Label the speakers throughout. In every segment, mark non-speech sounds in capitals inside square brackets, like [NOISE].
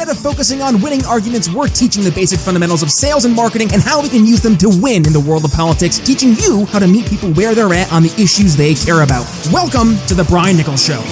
Speaker 1: Instead of focusing on winning arguments, we're teaching the basic fundamentals of sales and marketing and how we can use them to win in the world of politics, teaching you how to meet people where they're at on the issues they care about. Welcome to The Brian Nichols Show.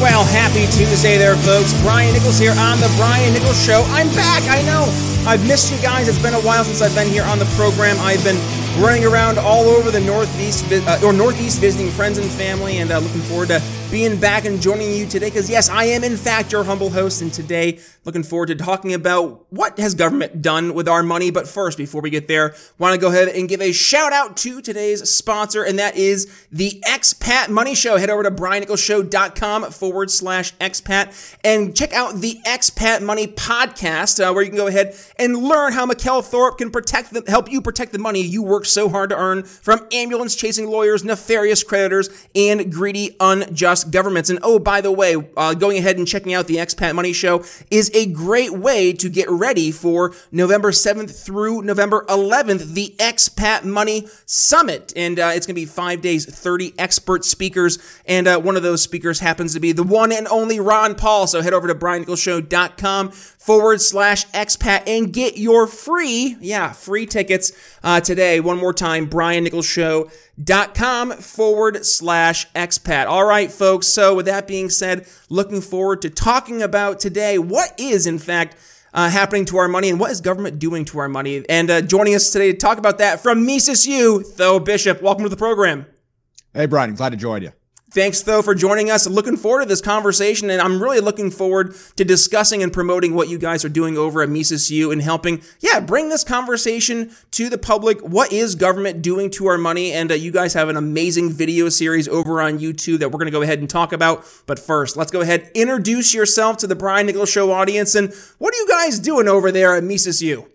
Speaker 1: Well, happy Tuesday there, folks. Brian Nichols here on The Brian Nichols Show. I'm back, I know. I've missed you guys. It's been a while since I've been here on the program. I've been running around all over the Northeast uh, or Northeast visiting friends and family, and uh, looking forward to being back and joining you today. Because yes, I am in fact your humble host, and today looking forward to talking about what has government done with our money. But first, before we get there, want to go ahead and give a shout out to today's sponsor, and that is the Expat Money Show. Head over to briannicholsshow.com forward slash expat and check out the Expat Money podcast, uh, where you can go ahead and learn how Mikkel Thorsrud can protect the, help you protect the money you work so hard to earn from ambulance chasing lawyers, nefarious creditors, and greedy, unjust governments. And oh, by the way, uh, going ahead and checking out the Expat Money Show is a great way to get ready for November 7th through November 11th, the Expat Money Summit. And uh, it's going to be five days, 30 expert speakers. And uh, one of those speakers happens to be the one and only Ron Paul. So head over to briannicholsshow.com forward slash expat and get your free, yeah, free tickets uh, today. One more time, briannicholsshow.com forward slash expat. All right, folks. So with that being said, looking forward to talking about today what is, in fact, uh, happening to our money and what is government doing to our money. And uh, joining us today to talk about that from Mises U, Tho Bishop. Welcome to the program.
Speaker 2: Hey, Brian. Glad to join you.
Speaker 1: Thanks, Tho, for joining us. Looking forward to this conversation, and I'm really looking forward to discussing and promoting what you guys are doing over at Mises U and helping, yeah, bring this conversation to the public. What is government doing to our money? And uh, you guys have an amazing video series over on YouTube that we're going to go ahead and talk about. But first, let's go ahead and introduce yourself to the Brian Nichols Show audience. And what are you guys doing over there at Mises U?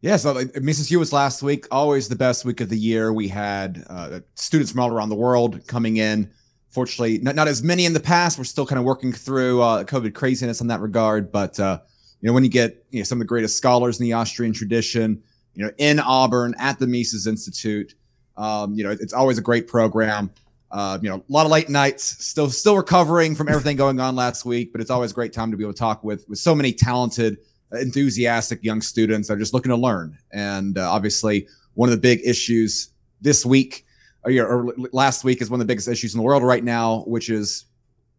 Speaker 2: Yeah, so like, Mises U was last week, always the best week of the year. We had uh, students from all around the world coming in Fortunately, not, not as many in the past. We're still kind of working through uh, COVID craziness in that regard. But, uh, you know, when you get you know, some of the greatest scholars in the Austrian tradition, you know, in Auburn at the Mises Institute, um, you know, it's always a great program. Uh, you know, a lot of late nights, still still recovering from everything going on last week, but it's always a great time to be able to talk with with so many talented, enthusiastic young students that are just looking to learn. And uh, obviously, one of the big issues this week or, or last week is one of the biggest issues in the world right now, which is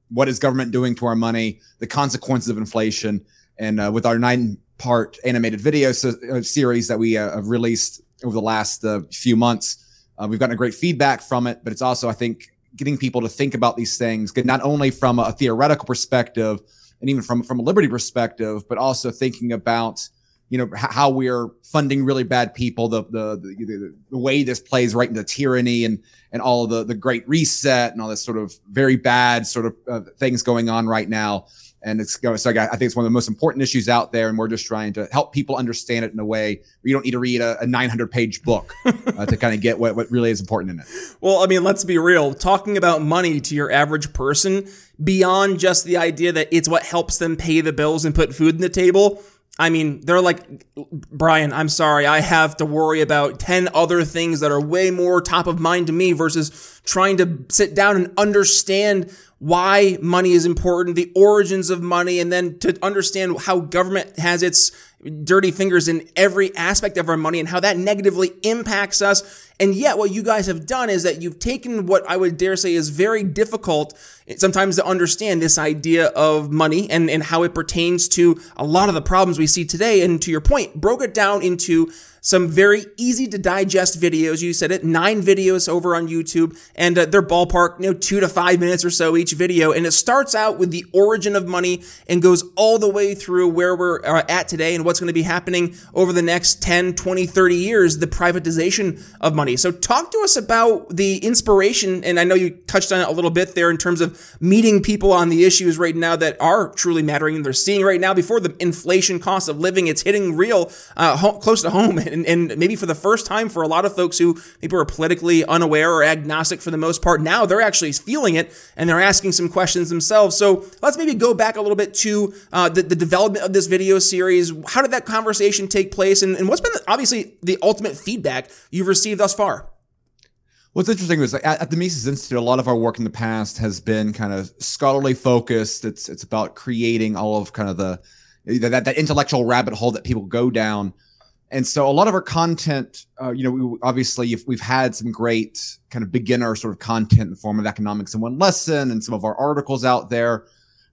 Speaker 2: what is government doing to our money, the consequences of inflation, and uh, with our nine part animated video so, uh, series that we uh, have released over the last uh, few months, uh, we've gotten a great feedback from it. But it's also, I think, getting people to think about these things, not only from a theoretical perspective and even from from a liberty perspective, but also thinking about you know how we're funding really bad people the, the the, the way this plays right into tyranny and and all the the great reset and all this sort of very bad sort of uh, things going on right now. And it's so I, think it's one of the most important issues out there and we're just trying to help people understand it in a way where you don't need to read a, a 900 page book uh, to kind of get what, what really is important in it.
Speaker 1: Well i mean let's be real. Talking about money to your average person beyond just the idea that it's what helps them pay the bills and put food on the table I mean, they're like, Brian, I'm sorry, I have to worry about 10 other things that are way more top of mind to me versus trying to sit down and understand why money is important, the origins of money, and then to understand how government has its dirty fingers in every aspect of our money and how that negatively impacts us. And yet, what you guys have done is that you've taken what I would dare say is very difficult sometimes to understand this idea of money and, and how it pertains to a lot of the problems we see today. And to your point, broke it down into some very easy to digest videos. You said it, nine videos over on YouTube, and uh, they're ballpark, you know, two to five minutes or so each video. And it starts out with the origin of money and goes all the way through where we're uh, at today and what's going to be happening over the next 10, 20, 30 years, the privatization of money. So talk to us about the inspiration. And I know you touched on it a little bit there in terms of meeting people on the issues right now that are truly mattering and they're seeing right now before the inflation cost of living. It's hitting real, uh, ho- close to home and, and maybe for the first time for a lot of folks who maybe are politically unaware or agnostic for the most part, now they're actually feeling it and they're asking some questions themselves. So let's maybe go back a little bit to uh, the, the, development of this video series. How did that conversation take place? And, and what's been obviously the ultimate feedback you've received thus far?
Speaker 2: What's interesting is at, at, the Mises Institute, a lot of our work in the past has been kind of scholarly focused. It's it's about creating all of kind of the that that intellectual rabbit hole that people go down. And so a lot of our content, uh, you know, we, obviously we've had some great kind of beginner sort of content in the form of economics in one lesson and some of our articles out there.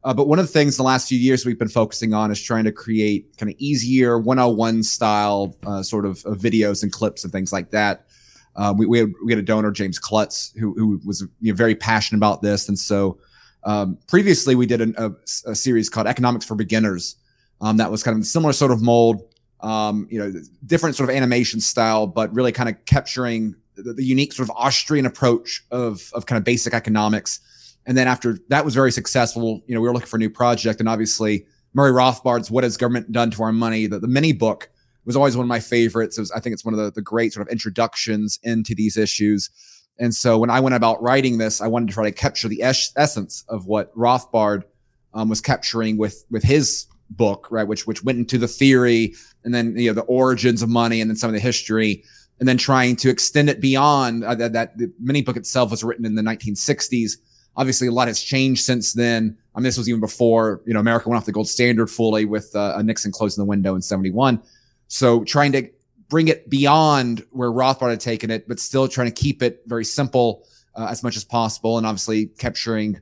Speaker 2: Uh, but one of the things the last few years we've been focusing on is trying to create kind of easier 101 style uh, sort of, of, videos and clips and things like that. Uh, we, we had, we, had, a donor, James Klutz, who, who was you know, very passionate about this. And so um, previously we did an, a, a, series called Economics for Beginners. Um, that was kind of a similar sort of mold, um, you know, different sort of animation style, but really kind of capturing the, the unique sort of Austrian approach of, of kind of basic economics and then after that was very successful, you know, we were looking for a new project. And obviously, Murray Rothbard's What Has Government Done to Our Money, the, the mini book was always one of my favorites. Was, I think it's one of the, the great sort of introductions into these issues. And so when I went about writing this, I wanted to try to capture the es- essence of what Rothbard um, was capturing with with his book, right, which which went into the theory and then you know the origins of money and then some of the history, and then trying to extend it beyond uh, that. That the mini book itself was written in the 1960s Obviously, a lot has changed since then. I mean, this was even before you know America went off the gold standard fully with uh, Nixon closing the window in '71. So trying to bring it beyond where Rothbard had taken it, but still trying to keep it very simple uh, as much as possible, and obviously capturing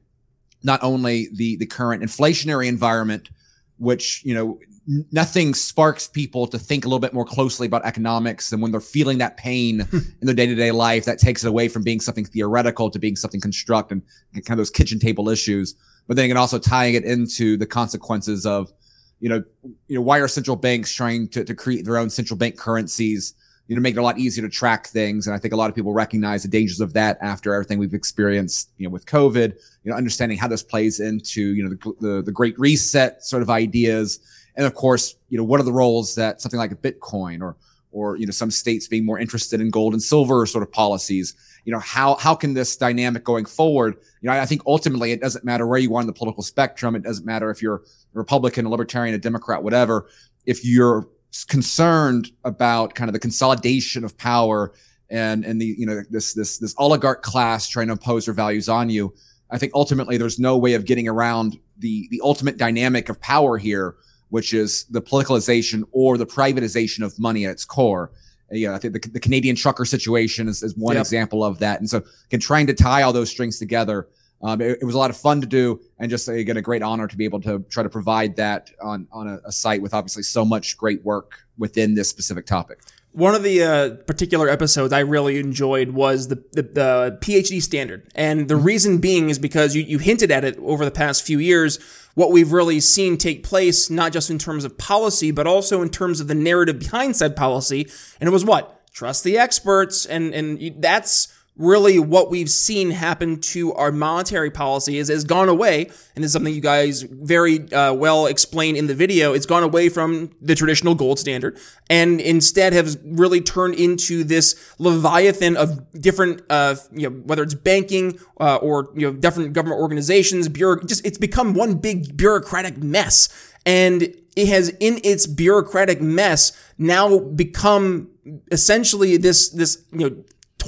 Speaker 2: not only the the current inflationary environment, which you know nothing sparks people to think a little bit more closely about economics and when they're feeling that pain hmm. in their day-to-day life that takes it away from being something theoretical to being something construct and kind of those kitchen table issues. But then you can also tying it into the consequences of you know you know why are central banks trying to, to create their own central bank currencies? You know make it a lot easier to track things. And i think a lot of people recognize the dangers of that after everything we've experienced you know with covid you know understanding how this plays into you know the, the, the great reset sort of ideas and of course, you know, what are the roles that something like a Bitcoin or or you know some states being more interested in gold and silver sort of policies you know how how can this dynamic going forward you know i think ultimately it doesn't matter where you are on the political spectrum. It doesn't matter if you're a republican a libertarian a democrat whatever. If you're concerned about kind of the consolidation of power and and the you know this this this oligarch class trying to impose their values on you i think ultimately there's no way of getting around the the ultimate dynamic of power here which is the politicalization or the privatization of money at its core. Yeah, I think the, the Canadian trucker situation is, is one yep. example of that. And so, again, trying to tie all those strings together, um, it, it, was a lot of fun to do, and just again a great honor to be able to try to provide that on on a, a site with obviously so much great work within this specific topic.
Speaker 1: One of the uh, particular episodes I really enjoyed was the, the, the PhD standard, and the reason being is because you you hinted at it over the past few years what we've really seen take place, not just in terms of policy, but also in terms of the narrative behind said policy. And it was what? Trust the experts. And, and that's really what we've seen happen to our monetary policy is has gone away and is something you guys very uh, well explained in the video it's gone away from the traditional gold standard and instead has really turned into this leviathan of different uh, you know whether it's banking uh, or you know different government organizations bureau just it's become one big bureaucratic mess. And it has in its bureaucratic mess now become essentially this this you know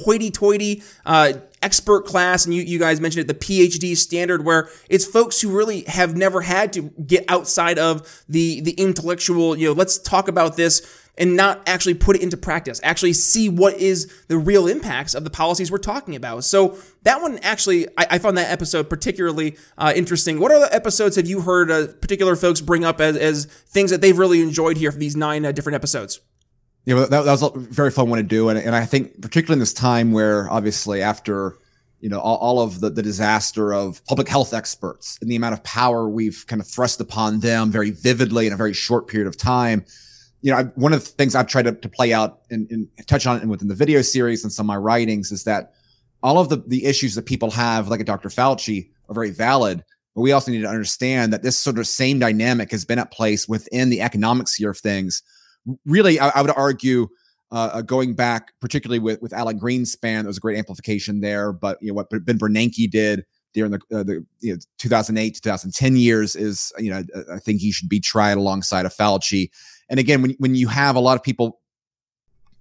Speaker 1: hoity-toity uh, expert class, and you, you guys mentioned it, the PhD standard, where it's folks who really have never had to get outside of the the intellectual. You know, let's talk about this and not actually put it into practice. Actually, see what is the real impacts of the policies we're talking about. So that one actually, I, I found that episode particularly uh, interesting. What other episodes have you heard uh, particular folks bring up as, as things that they've really enjoyed here for these nine uh, different episodes?
Speaker 2: Yeah, that, that was a very fun one to do, and, and I think particularly in this time where obviously after you know all, all of the, the disaster of public health experts and the amount of power we've kind of thrust upon them very vividly in a very short period of time you know I, one of the things i've tried to, to play out and, and, touch on it within the video series and some of my writings is that all of the, the issues that people have like a dr fauci are very valid but we also need to understand that this sort of same dynamic has been at place within the economic sphere of things really, I, I would argue, uh, uh, going back, particularly with with Alan Greenspan, there was a great amplification there. But you know what Ben Bernanke did during the uh, the you know, 2008 2010 years is you know I think he should be tried alongside of Fauci. And again, when when you have a lot of people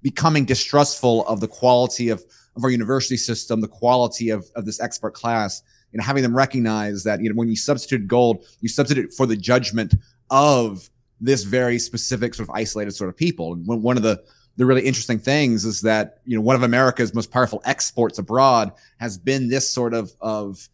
Speaker 2: becoming distrustful of the quality of, of our university system, the quality of, of this expert class, and having them recognize that, you know, when you substitute gold, you substitute for the judgment of this very specific sort of isolated sort of people. And one of the, the really interesting things is that, you know, one of America's most powerful exports abroad has been this sort of, of,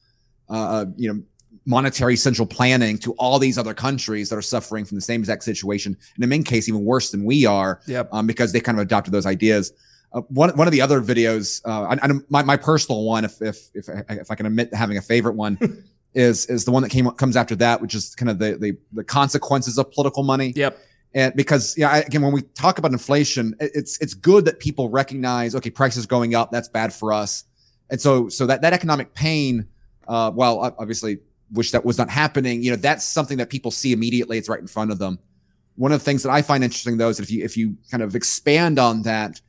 Speaker 2: uh, uh you know, monetary central planning to all these other countries that are suffering from the same exact situation. And in many cases, even worse than we are,
Speaker 1: yep.
Speaker 2: um, because they kind of adopted those ideas. Uh, one, one of the other videos, uh, I, I, my, my personal one, if, if, if, if I can admit having a favorite one [LAUGHS] is, is the one that came, comes after that, which is kind of the, the, the consequences of political money.
Speaker 1: Yep.
Speaker 2: And because, yeah, again, when we talk about inflation, it's, it's good that people recognize, okay, prices going up, that's bad for us. And so, so that, that economic pain, uh, well, obviously wish that was not happening. You know, that's something that people see immediately. It's right in front of them. One of the things that I find interesting though is if you if you kind of expand on that,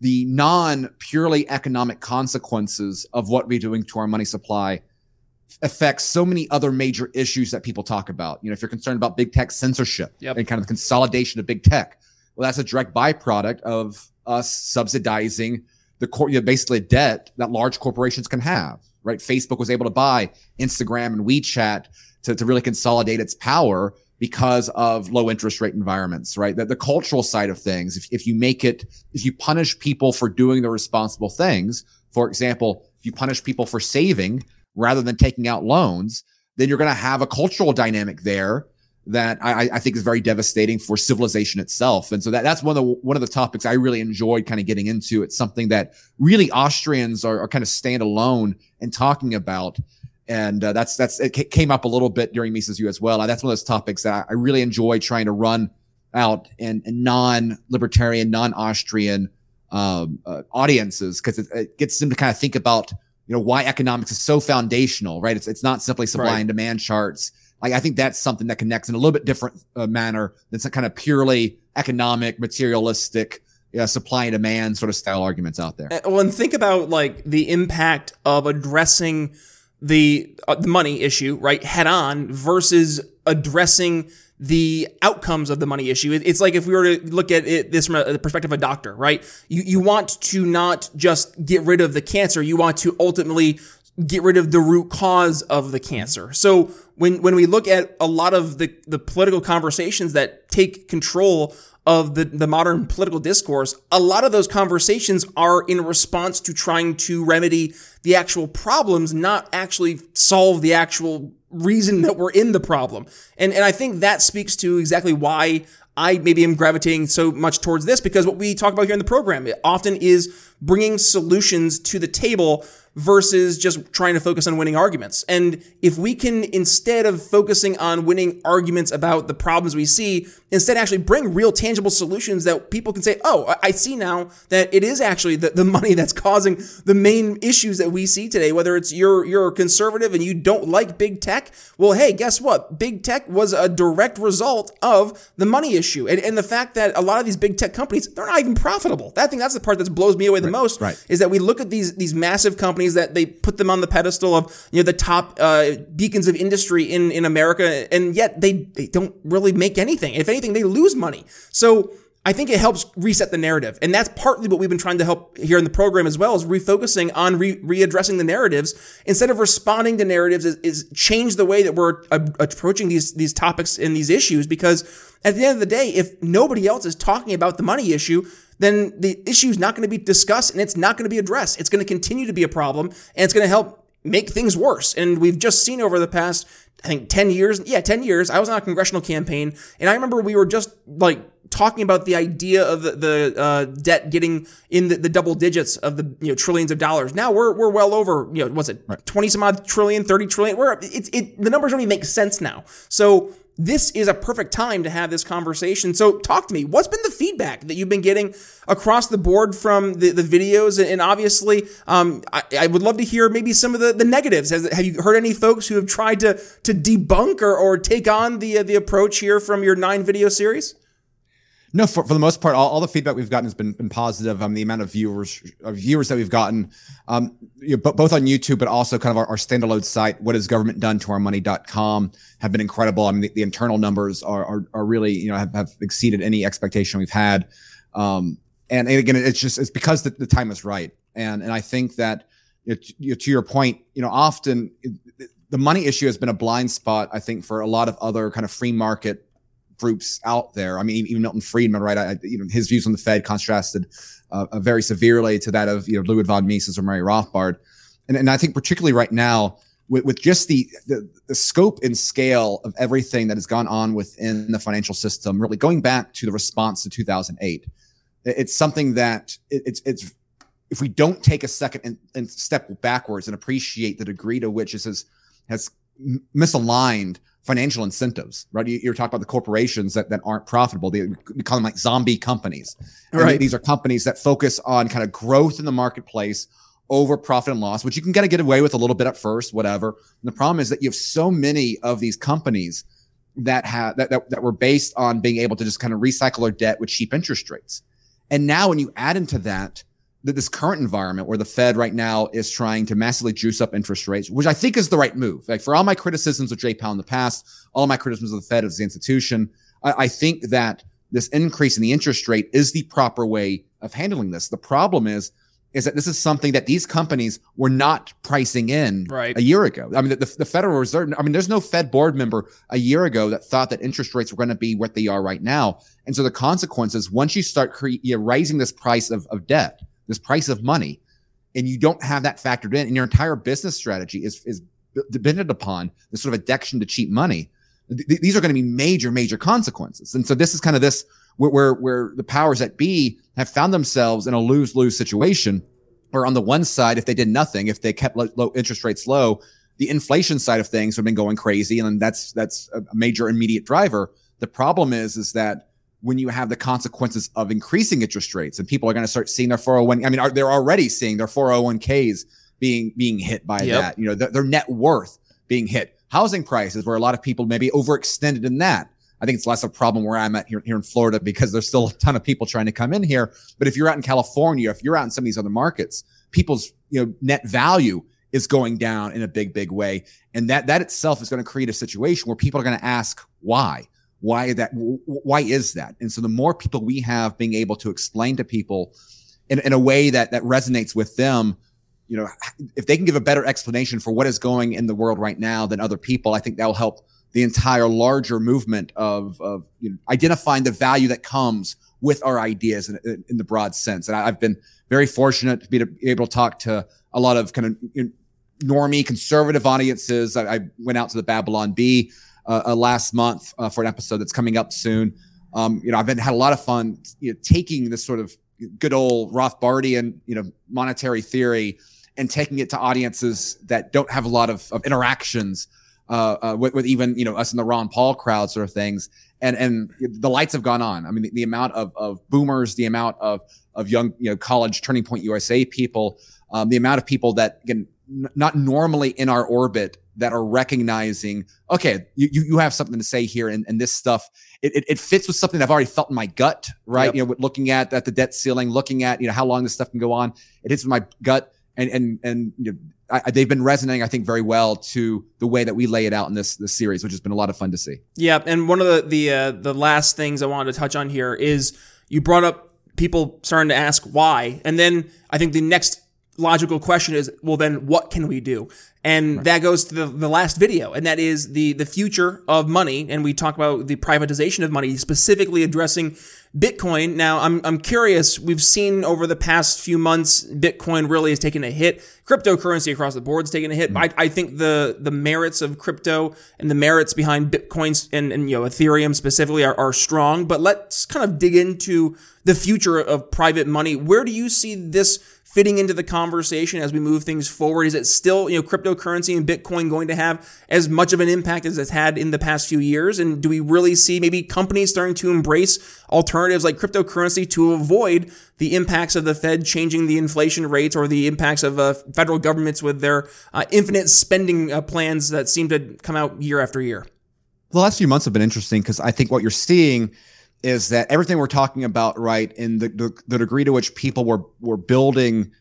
Speaker 2: the non purely economic consequences of what we're doing to our money supply affects so many other major issues that people talk about. You know, if you're concerned about big tech censorship
Speaker 1: yep.
Speaker 2: and kind of the consolidation of big tech, well, that's a direct byproduct of us subsidizing the core, you know, basically debt that large corporations can have right? Facebook was able to buy Instagram and WeChat to, to really consolidate its power because of low interest rate environments, right? The, the cultural side of things, if, if you make it, if you punish people for doing the responsible things, for example, if you punish people for saving rather than taking out loans, then you're going to have a cultural dynamic there that I, I, think is very devastating for civilization itself. And so that, that's one of the one of the topics I really enjoyed kind of getting into. It's something that really Austrians are, are kind of stand alone and talking about. And uh, that's that's it came up a little bit during Mises U as well. And that's one of those topics that I really enjoy trying to run out in, in non-libertarian, non-Austrian um, uh, audiences because it, it, gets them to kind of think about you know why economics is so foundational, right? It's it's not simply supply right. and demand charts like I think that's something that connects in a little bit different uh, manner than some kind of purely economic, materialistic, uh, supply and demand sort of style arguments out there.
Speaker 1: Well, and think about like the impact of addressing the uh, the money issue right head on versus addressing the outcomes of the money issue. It's like if we were to look at it this from the perspective of a doctor, right? You you want to not just get rid of the cancer, you want to ultimately get rid of the root cause of the cancer. So when when we look at a lot of the the political conversations that take control of the, the modern political discourse, a lot of those conversations are in response to trying to remedy the actual problems, not actually solve the actual reason that we're in the problem. And and I think that speaks to exactly why I maybe am gravitating so much towards this because what we talk about here in the program it often is bringing solutions to the table versus just trying to focus on winning arguments. And if we can, instead of focusing on winning arguments about the problems we see, instead actually bring real tangible solutions that people can say, oh, I see now that it is actually the, the [LAUGHS] money that's causing the main issues that we see today, whether it's you're, you're a conservative and you don't like big tech. Well, hey, guess what? Big tech was a direct result of the money issue. And, and the fact that a lot of these big tech companies, they're not even profitable. That thing, that's the part that blows me away the
Speaker 2: right,
Speaker 1: most,
Speaker 2: right.
Speaker 1: is that we look at these, these massive companies companies that they put them on the pedestal of you know the top uh, beacons of industry in in America, and yet they they don't really make anything. If anything, they lose money. So. I think it helps reset the narrative. And that's partly what we've been trying to help here in the program as well is refocusing on re- readdressing the narratives instead of responding to narratives is, is change the way that we're uh, approaching these, these topics and these issues. Because at the end of the day, if nobody else is talking about the money issue, then the issue is not going to be discussed and it's not going to be addressed. It's going to continue to be a problem and it's going to help make things worse. And we've just seen over the past, I think, 10 years. Yeah, 10 years. I was on a congressional campaign and I remember we were just like talking about the idea of the, the uh, debt getting in the, the, double digits of the you know trillions of dollars. Now we're we're well over you know what's it right. 20 some odd trillion, 30 trillion. We're it's it the numbers don't even make sense now. So this is a perfect time to have this conversation. So talk to me. What's been the feedback that you've been getting across the board from the, the videos? And obviously, um, I, I, would love to hear maybe some of the, the negatives. Has, have you heard any folks who have tried to, to debunk or, or take on the, uh, the approach here from your nine video series?
Speaker 2: No, for, for the most part, all, all the feedback we've gotten has been, been positive. Um, the amount of viewers of viewers that we've gotten, um, you know, both on YouTube, but also kind of our, our standalone site, what has government done to our money.com have been incredible. I mean, the, the internal numbers are, are, are, really, you know, have, have exceeded any expectation we've had. Um, and, and again, it's just it's because the, the time is right, and and I think that it, you know, to your point, you know, often it, the money issue has been a blind spot, I think, for a lot of other kind of free market groups out there. I mean, even Milton Friedman, right? I, you know, his views on the Fed contrasted uh, uh, very severely to that of you know Ludwig von Mises or Murray Rothbard, and and I think particularly right now with, with just the, the, the scope and scale of everything that has gone on within the financial system, really going back to the response to 2008, it's something that it, it's it's if we don't take a second and, and step backwards and appreciate the degree to which this has has misaligned financial incentives, right? You, are talking about the corporations that, that aren't profitable. They, we call them like zombie companies. And right. These are companies that focus on kind of growth in the marketplace over profit and loss, which you can kind of get away with a little bit at first, whatever. And the problem is that you have so many of these companies that have that, that, that were based on being able to just kind of recycle their debt with cheap interest rates. And now when you add into that that this current environment where the Fed right now is trying to massively juice up interest rates, which I think is the right move. Like for all my criticisms of Jay Powell in the past, all my criticisms of the Fed as the institution, I, I think that this increase in the interest rate is the proper way of handling this. The problem is is that this is something that these companies were not pricing in
Speaker 1: right.
Speaker 2: a year ago. I mean, the, the, Federal Reserve, I mean, there's no Fed board member a year ago that thought that interest rates were going to be what they are right now. And so the consequences, once you start cre- raising this price of, of debt, this price of money, and you don't have that factored in, and your entire business strategy is, is dependent upon this sort of addiction to cheap money, th- these are going to be major, major consequences. And so this is kind of this where, where, where the powers that be have found themselves in a lose lose situation. Where on the one side, if they did nothing, if they kept low, low interest rates low, the inflation side of things have been going crazy, and that's that's a major immediate driver. The problem is is that when you have the consequences of increasing interest rates, and people are going to start seeing their 401. I mean, are, they're already seeing their 401ks being being hit by yep. that. You know, their, their net worth being hit. Housing prices, where a lot of people maybe overextended in that. I think it's less of a problem where I'm at here, here in Florida because there's still a ton of people trying to come in here. But if you're out in California, if you're out in some of these other markets, people's you know net value is going down in a big, big way. And that that itself is going to create a situation where people are going to ask why. Why that why is that? And so the more people we have being able to explain to people in, in a way that that resonates with them, you know, if they can give a better explanation for what is going in the world right now than other people, I think that will help the entire larger movement of, of you know, identifying the value that comes with our ideas in, in the broad sense. And I, have been very fortunate to be, to be, able to talk to a lot of kind of you know, normie conservative audiences. I, I, went out to the Babylon Bee uh, uh, last month uh, for an episode that's coming up soon. Um, you know, I've been had a lot of fun you know, taking this sort of good old Rothbardian, you know, monetary theory and taking it to audiences that don't have a lot of, of interactions uh, uh, with, with, even you know us in the Ron Paul crowd sort of things, and and the lights have gone on. I mean, the, the amount of, of boomers, the amount of of young you know college Turning Point USA people, um, the amount of people that n- not normally in our orbit that are recognizing, okay, you you have something to say here, and, and this stuff it, it, it fits with something I've already felt in my gut, right? Yep. You know, looking at at the debt ceiling, looking at you know how long this stuff can go on, it hits my gut, and and and you know, I, they've been resonating, I think, very well to the way that we lay it out in this this series, which has been a lot of fun to see.
Speaker 1: Yeah, and one of the the uh, the last things I wanted to touch on here is you brought up people starting to ask why, and then I think the next logical question is, well, then what can we do? And right. that goes to the, the last video, and that is the the future of money. And we talk about the privatization of money, specifically addressing Bitcoin. Now, I'm I'm curious. We've seen over the past few months, Bitcoin really has taken a hit. Cryptocurrency across the board has taken a hit. Mm. I, I think the the merits of crypto and the merits behind Bitcoin and, and you know Ethereum specifically are, are strong. But let's kind of dig into the future of private money. Where do you see this? Fitting into the conversation as we move things forward? Is it still, you know, cryptocurrency and Bitcoin going to have as much of an impact as it's had in the past few years? And do we really see maybe companies starting to embrace alternatives like cryptocurrency to avoid the impacts of the Fed changing the inflation rates or the impacts of uh, federal governments with their uh, infinite spending uh, plans that seem to come out year after year?
Speaker 2: The last few months have been interesting because I think what you're seeing is that everything we're talking about, right, in the, the, the degree to which people were were building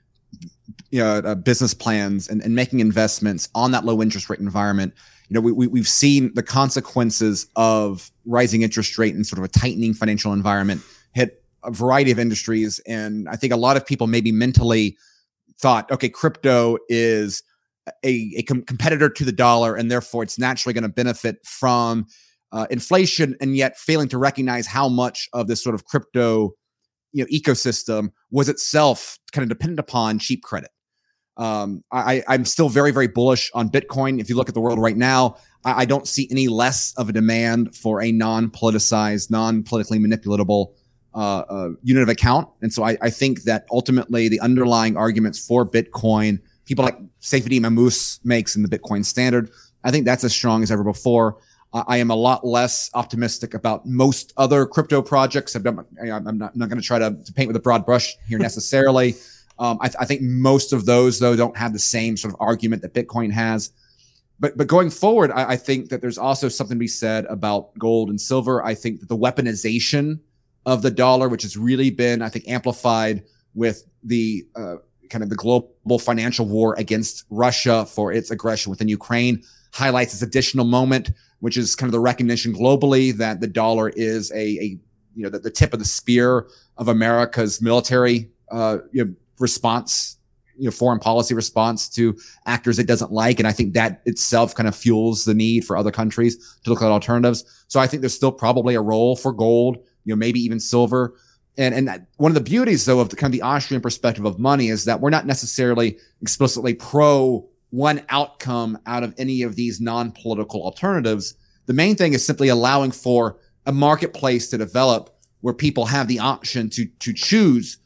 Speaker 2: you know, uh, business plans and, and making investments on that low interest rate environment, you know, we, we, we've seen the consequences of rising interest rate and sort of a tightening financial environment hit a variety of industries. And I think a lot of people maybe mentally thought, okay, crypto is a, a com- competitor to the dollar, and therefore it's naturally going to benefit from uh, inflation, and yet failing to recognize how much of this sort of crypto you know ecosystem was itself kind of dependent upon cheap credit. Um, I, I'm still very, very bullish on Bitcoin. If you look at the world right now, I, I don't see any less of a demand for a non-politicized, non-politically manipulatable uh, uh, unit of account. And so I, I, think that ultimately the underlying arguments for Bitcoin, people like Saifedean Ammous makes in the Bitcoin Standard, I think that's as strong as ever before. I am a lot less optimistic about most other crypto projects. i am not, not going to try to paint with a broad brush here [LAUGHS] necessarily. Um, I, th- I, think most of those, though, don't have the same sort of argument that Bitcoin has. But but going forward, I, I, think that there's also something to be said about gold and silver. I think that the weaponization of the dollar, which has really been, I think, amplified with the uh, kind of the global financial war against Russia for its aggression within Ukraine, highlights this additional moment, which is kind of the recognition globally that the dollar is a, a you know the, the tip of the spear of America's military uh, you know, response, you know, foreign policy response to actors it doesn't like. And I think that itself kind of fuels the need for other countries to look at alternatives. So I think there's still probably a role for gold, you know, maybe even silver. And, and one of the beauties though of the kind of the Austrian perspective of money is that we're not necessarily explicitly pro one outcome out of any of these non-political alternatives. The main thing is simply allowing for a marketplace to develop where people have the option to to choose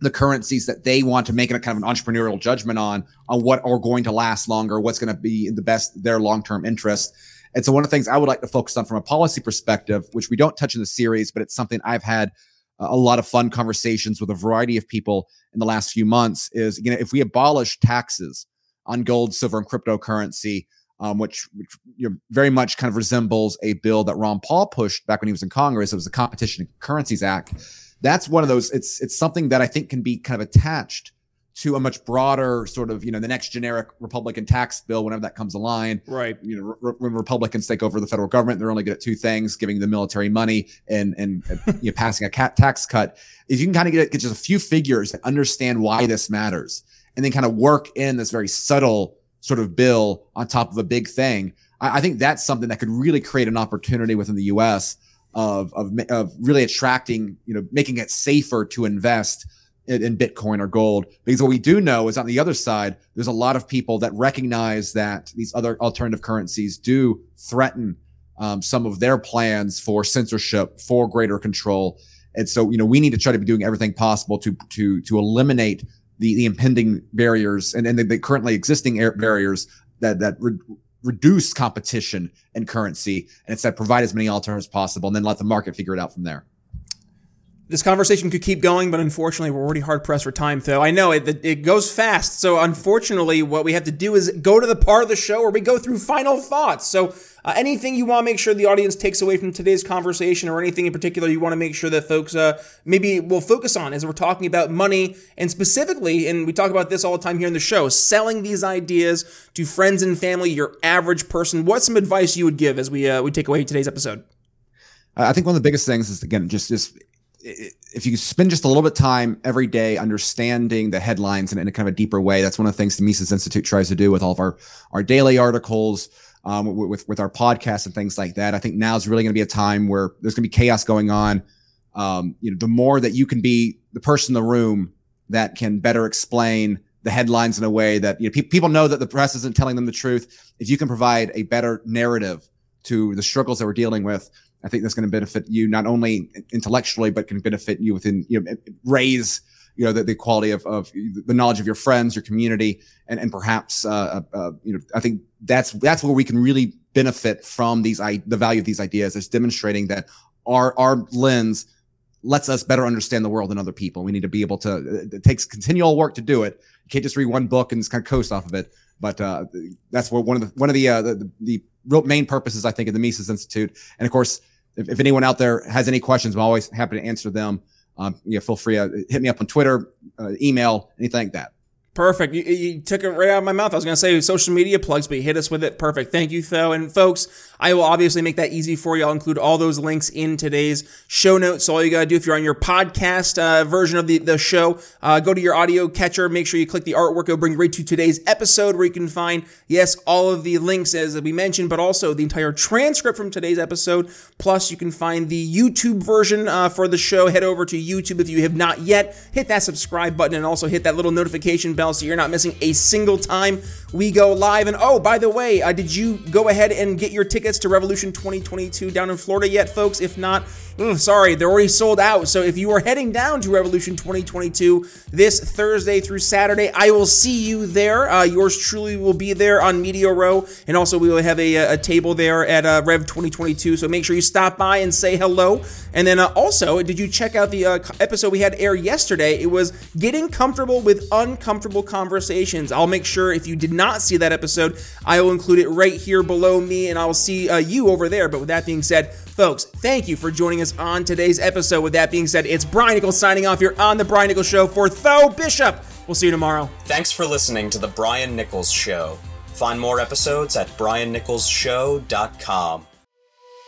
Speaker 2: the currencies that they want to make a kind of an entrepreneurial judgment on on what are going to last longer, what's going to be in the best their long term interest. And so one of the things I would like to focus on from a policy perspective, which we don't touch in the series, but it's something I've had a lot of fun conversations with a variety of people in the last few months, is you know if we abolish taxes on gold, silver, and cryptocurrency, um, which, which you know, very much kind of resembles a bill that Ron Paul pushed back when he was in Congress. It was the Competition Currencies Act that's one of those. It's it's something that I think can be kind of attached to a much broader sort of you know the next generic Republican tax bill whenever that comes along.
Speaker 1: Right.
Speaker 2: You know, re- when Republicans take over the federal government, they're only good at two things: giving the military money and and [LAUGHS] you know passing a tax cut. Is you can kind of get, get just a few figures and understand why this matters, and then kind of work in this very subtle sort of bill on top of a big thing. I, I think that's something that could really create an opportunity within the U.S of, of, of really attracting, you know, making it safer to invest in, in Bitcoin or gold. Because what we do know is on the other side, there's a lot of people that recognize that these other alternative currencies do threaten um, some of their plans for censorship, for greater control. And so, you know, we need to try to be doing everything possible to to to eliminate the the impending barriers and, and the, the currently existing barriers that that re- reduce competition and currency and instead provide as many alternatives possible and then let the market figure it out from there.
Speaker 1: This conversation could keep going, but unfortunately, we're already hard pressed for time, Tho I know it, it goes fast. So, unfortunately, what we have to do is go to the part of the show where we go through final thoughts. So, uh, anything you want to make sure the audience takes away from today's conversation, or anything in particular you want to make sure that folks uh, maybe will focus on as we're talking about money and specifically, and we talk about this all the time here in the show, selling these ideas to friends and family, your average person. What's some advice you would give as we uh, we take away today's episode?
Speaker 2: I think one of the biggest things is again just just if you spend just a little bit of time every day understanding the headlines in, in, a kind of a deeper way, that's one of the things the Mises Institute tries to do with all of our our daily articles, um, with with our podcasts and things like that. I think now is really going to be a time where there's going to be chaos going on. Um, you know, the more that you can be the person in the room that can better explain the headlines in a way that you know pe- people know that the press isn't telling them the truth. If you can provide a better narrative to the struggles that we're dealing with, I think that's going to benefit you not only intellectually, but can benefit you within, you know, raise, you know, the, the quality of, of the knowledge of your friends, your community, and, and perhaps, uh, uh, uh, you know, I think that's, that's where we can really benefit from these, I, the value of these ideas is demonstrating that our, our lens lets us better understand the world and other people. We need to be able to, it takes continual work to do it. You can't just read one book and just kind of coast off of it. But uh, that's what one of the one of the, uh, the the real main purposes I think of the Mises Institute. And of course, if, if anyone out there has any questions, I'm always happy to answer them. Um, yeah, feel free to hit me up on Twitter, uh, email, anything like that.
Speaker 1: Perfect. You, you, took it right out of my mouth. I was going to say social media plugs, but you hit us with it. Perfect. Thank you, Tho. And folks, I will obviously make that easy for you. I'll include all those links in today's show notes. So all you got to do if you're on your podcast uh, version of the, the show, uh, go to your audio catcher. Make sure you click the artwork. It'll bring you right to today's episode where you can find, yes, all of the links as we mentioned, but also the entire transcript from today's episode. Plus, you can find the YouTube version uh, for the show. Head over to YouTube if you have not yet. Hit that subscribe button and also hit that little notification bell so you're not missing a single time we go live. And oh, by the way, uh, did you go ahead and get your tickets to Revolution 2022 down in Florida yet, folks? If not, ugh, sorry, they're already sold out. So if you are heading down to Revolution 2022 this Thursday through Saturday, I will see you there. Uh, yours truly will be there on Media Row, and also we will have a, a table there at uh, Rev 2022. So make sure you stop by and say hello. And then uh, also, did you check out the uh, episode we had air yesterday? It was getting comfortable with uncomfortable conversations. I'll make sure if you did not see that episode, I will include it right here below me, and I will see uh, you over there. But with that being said, folks, thank you for joining us on today's episode. With that being said, it's Brian Nichols signing off here on the Brian Nichols Show for Tho Bishop. We'll see you tomorrow.
Speaker 3: Thanks for listening to the Brian Nichols Show. Find more episodes at briannicholsshow.com.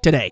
Speaker 1: today.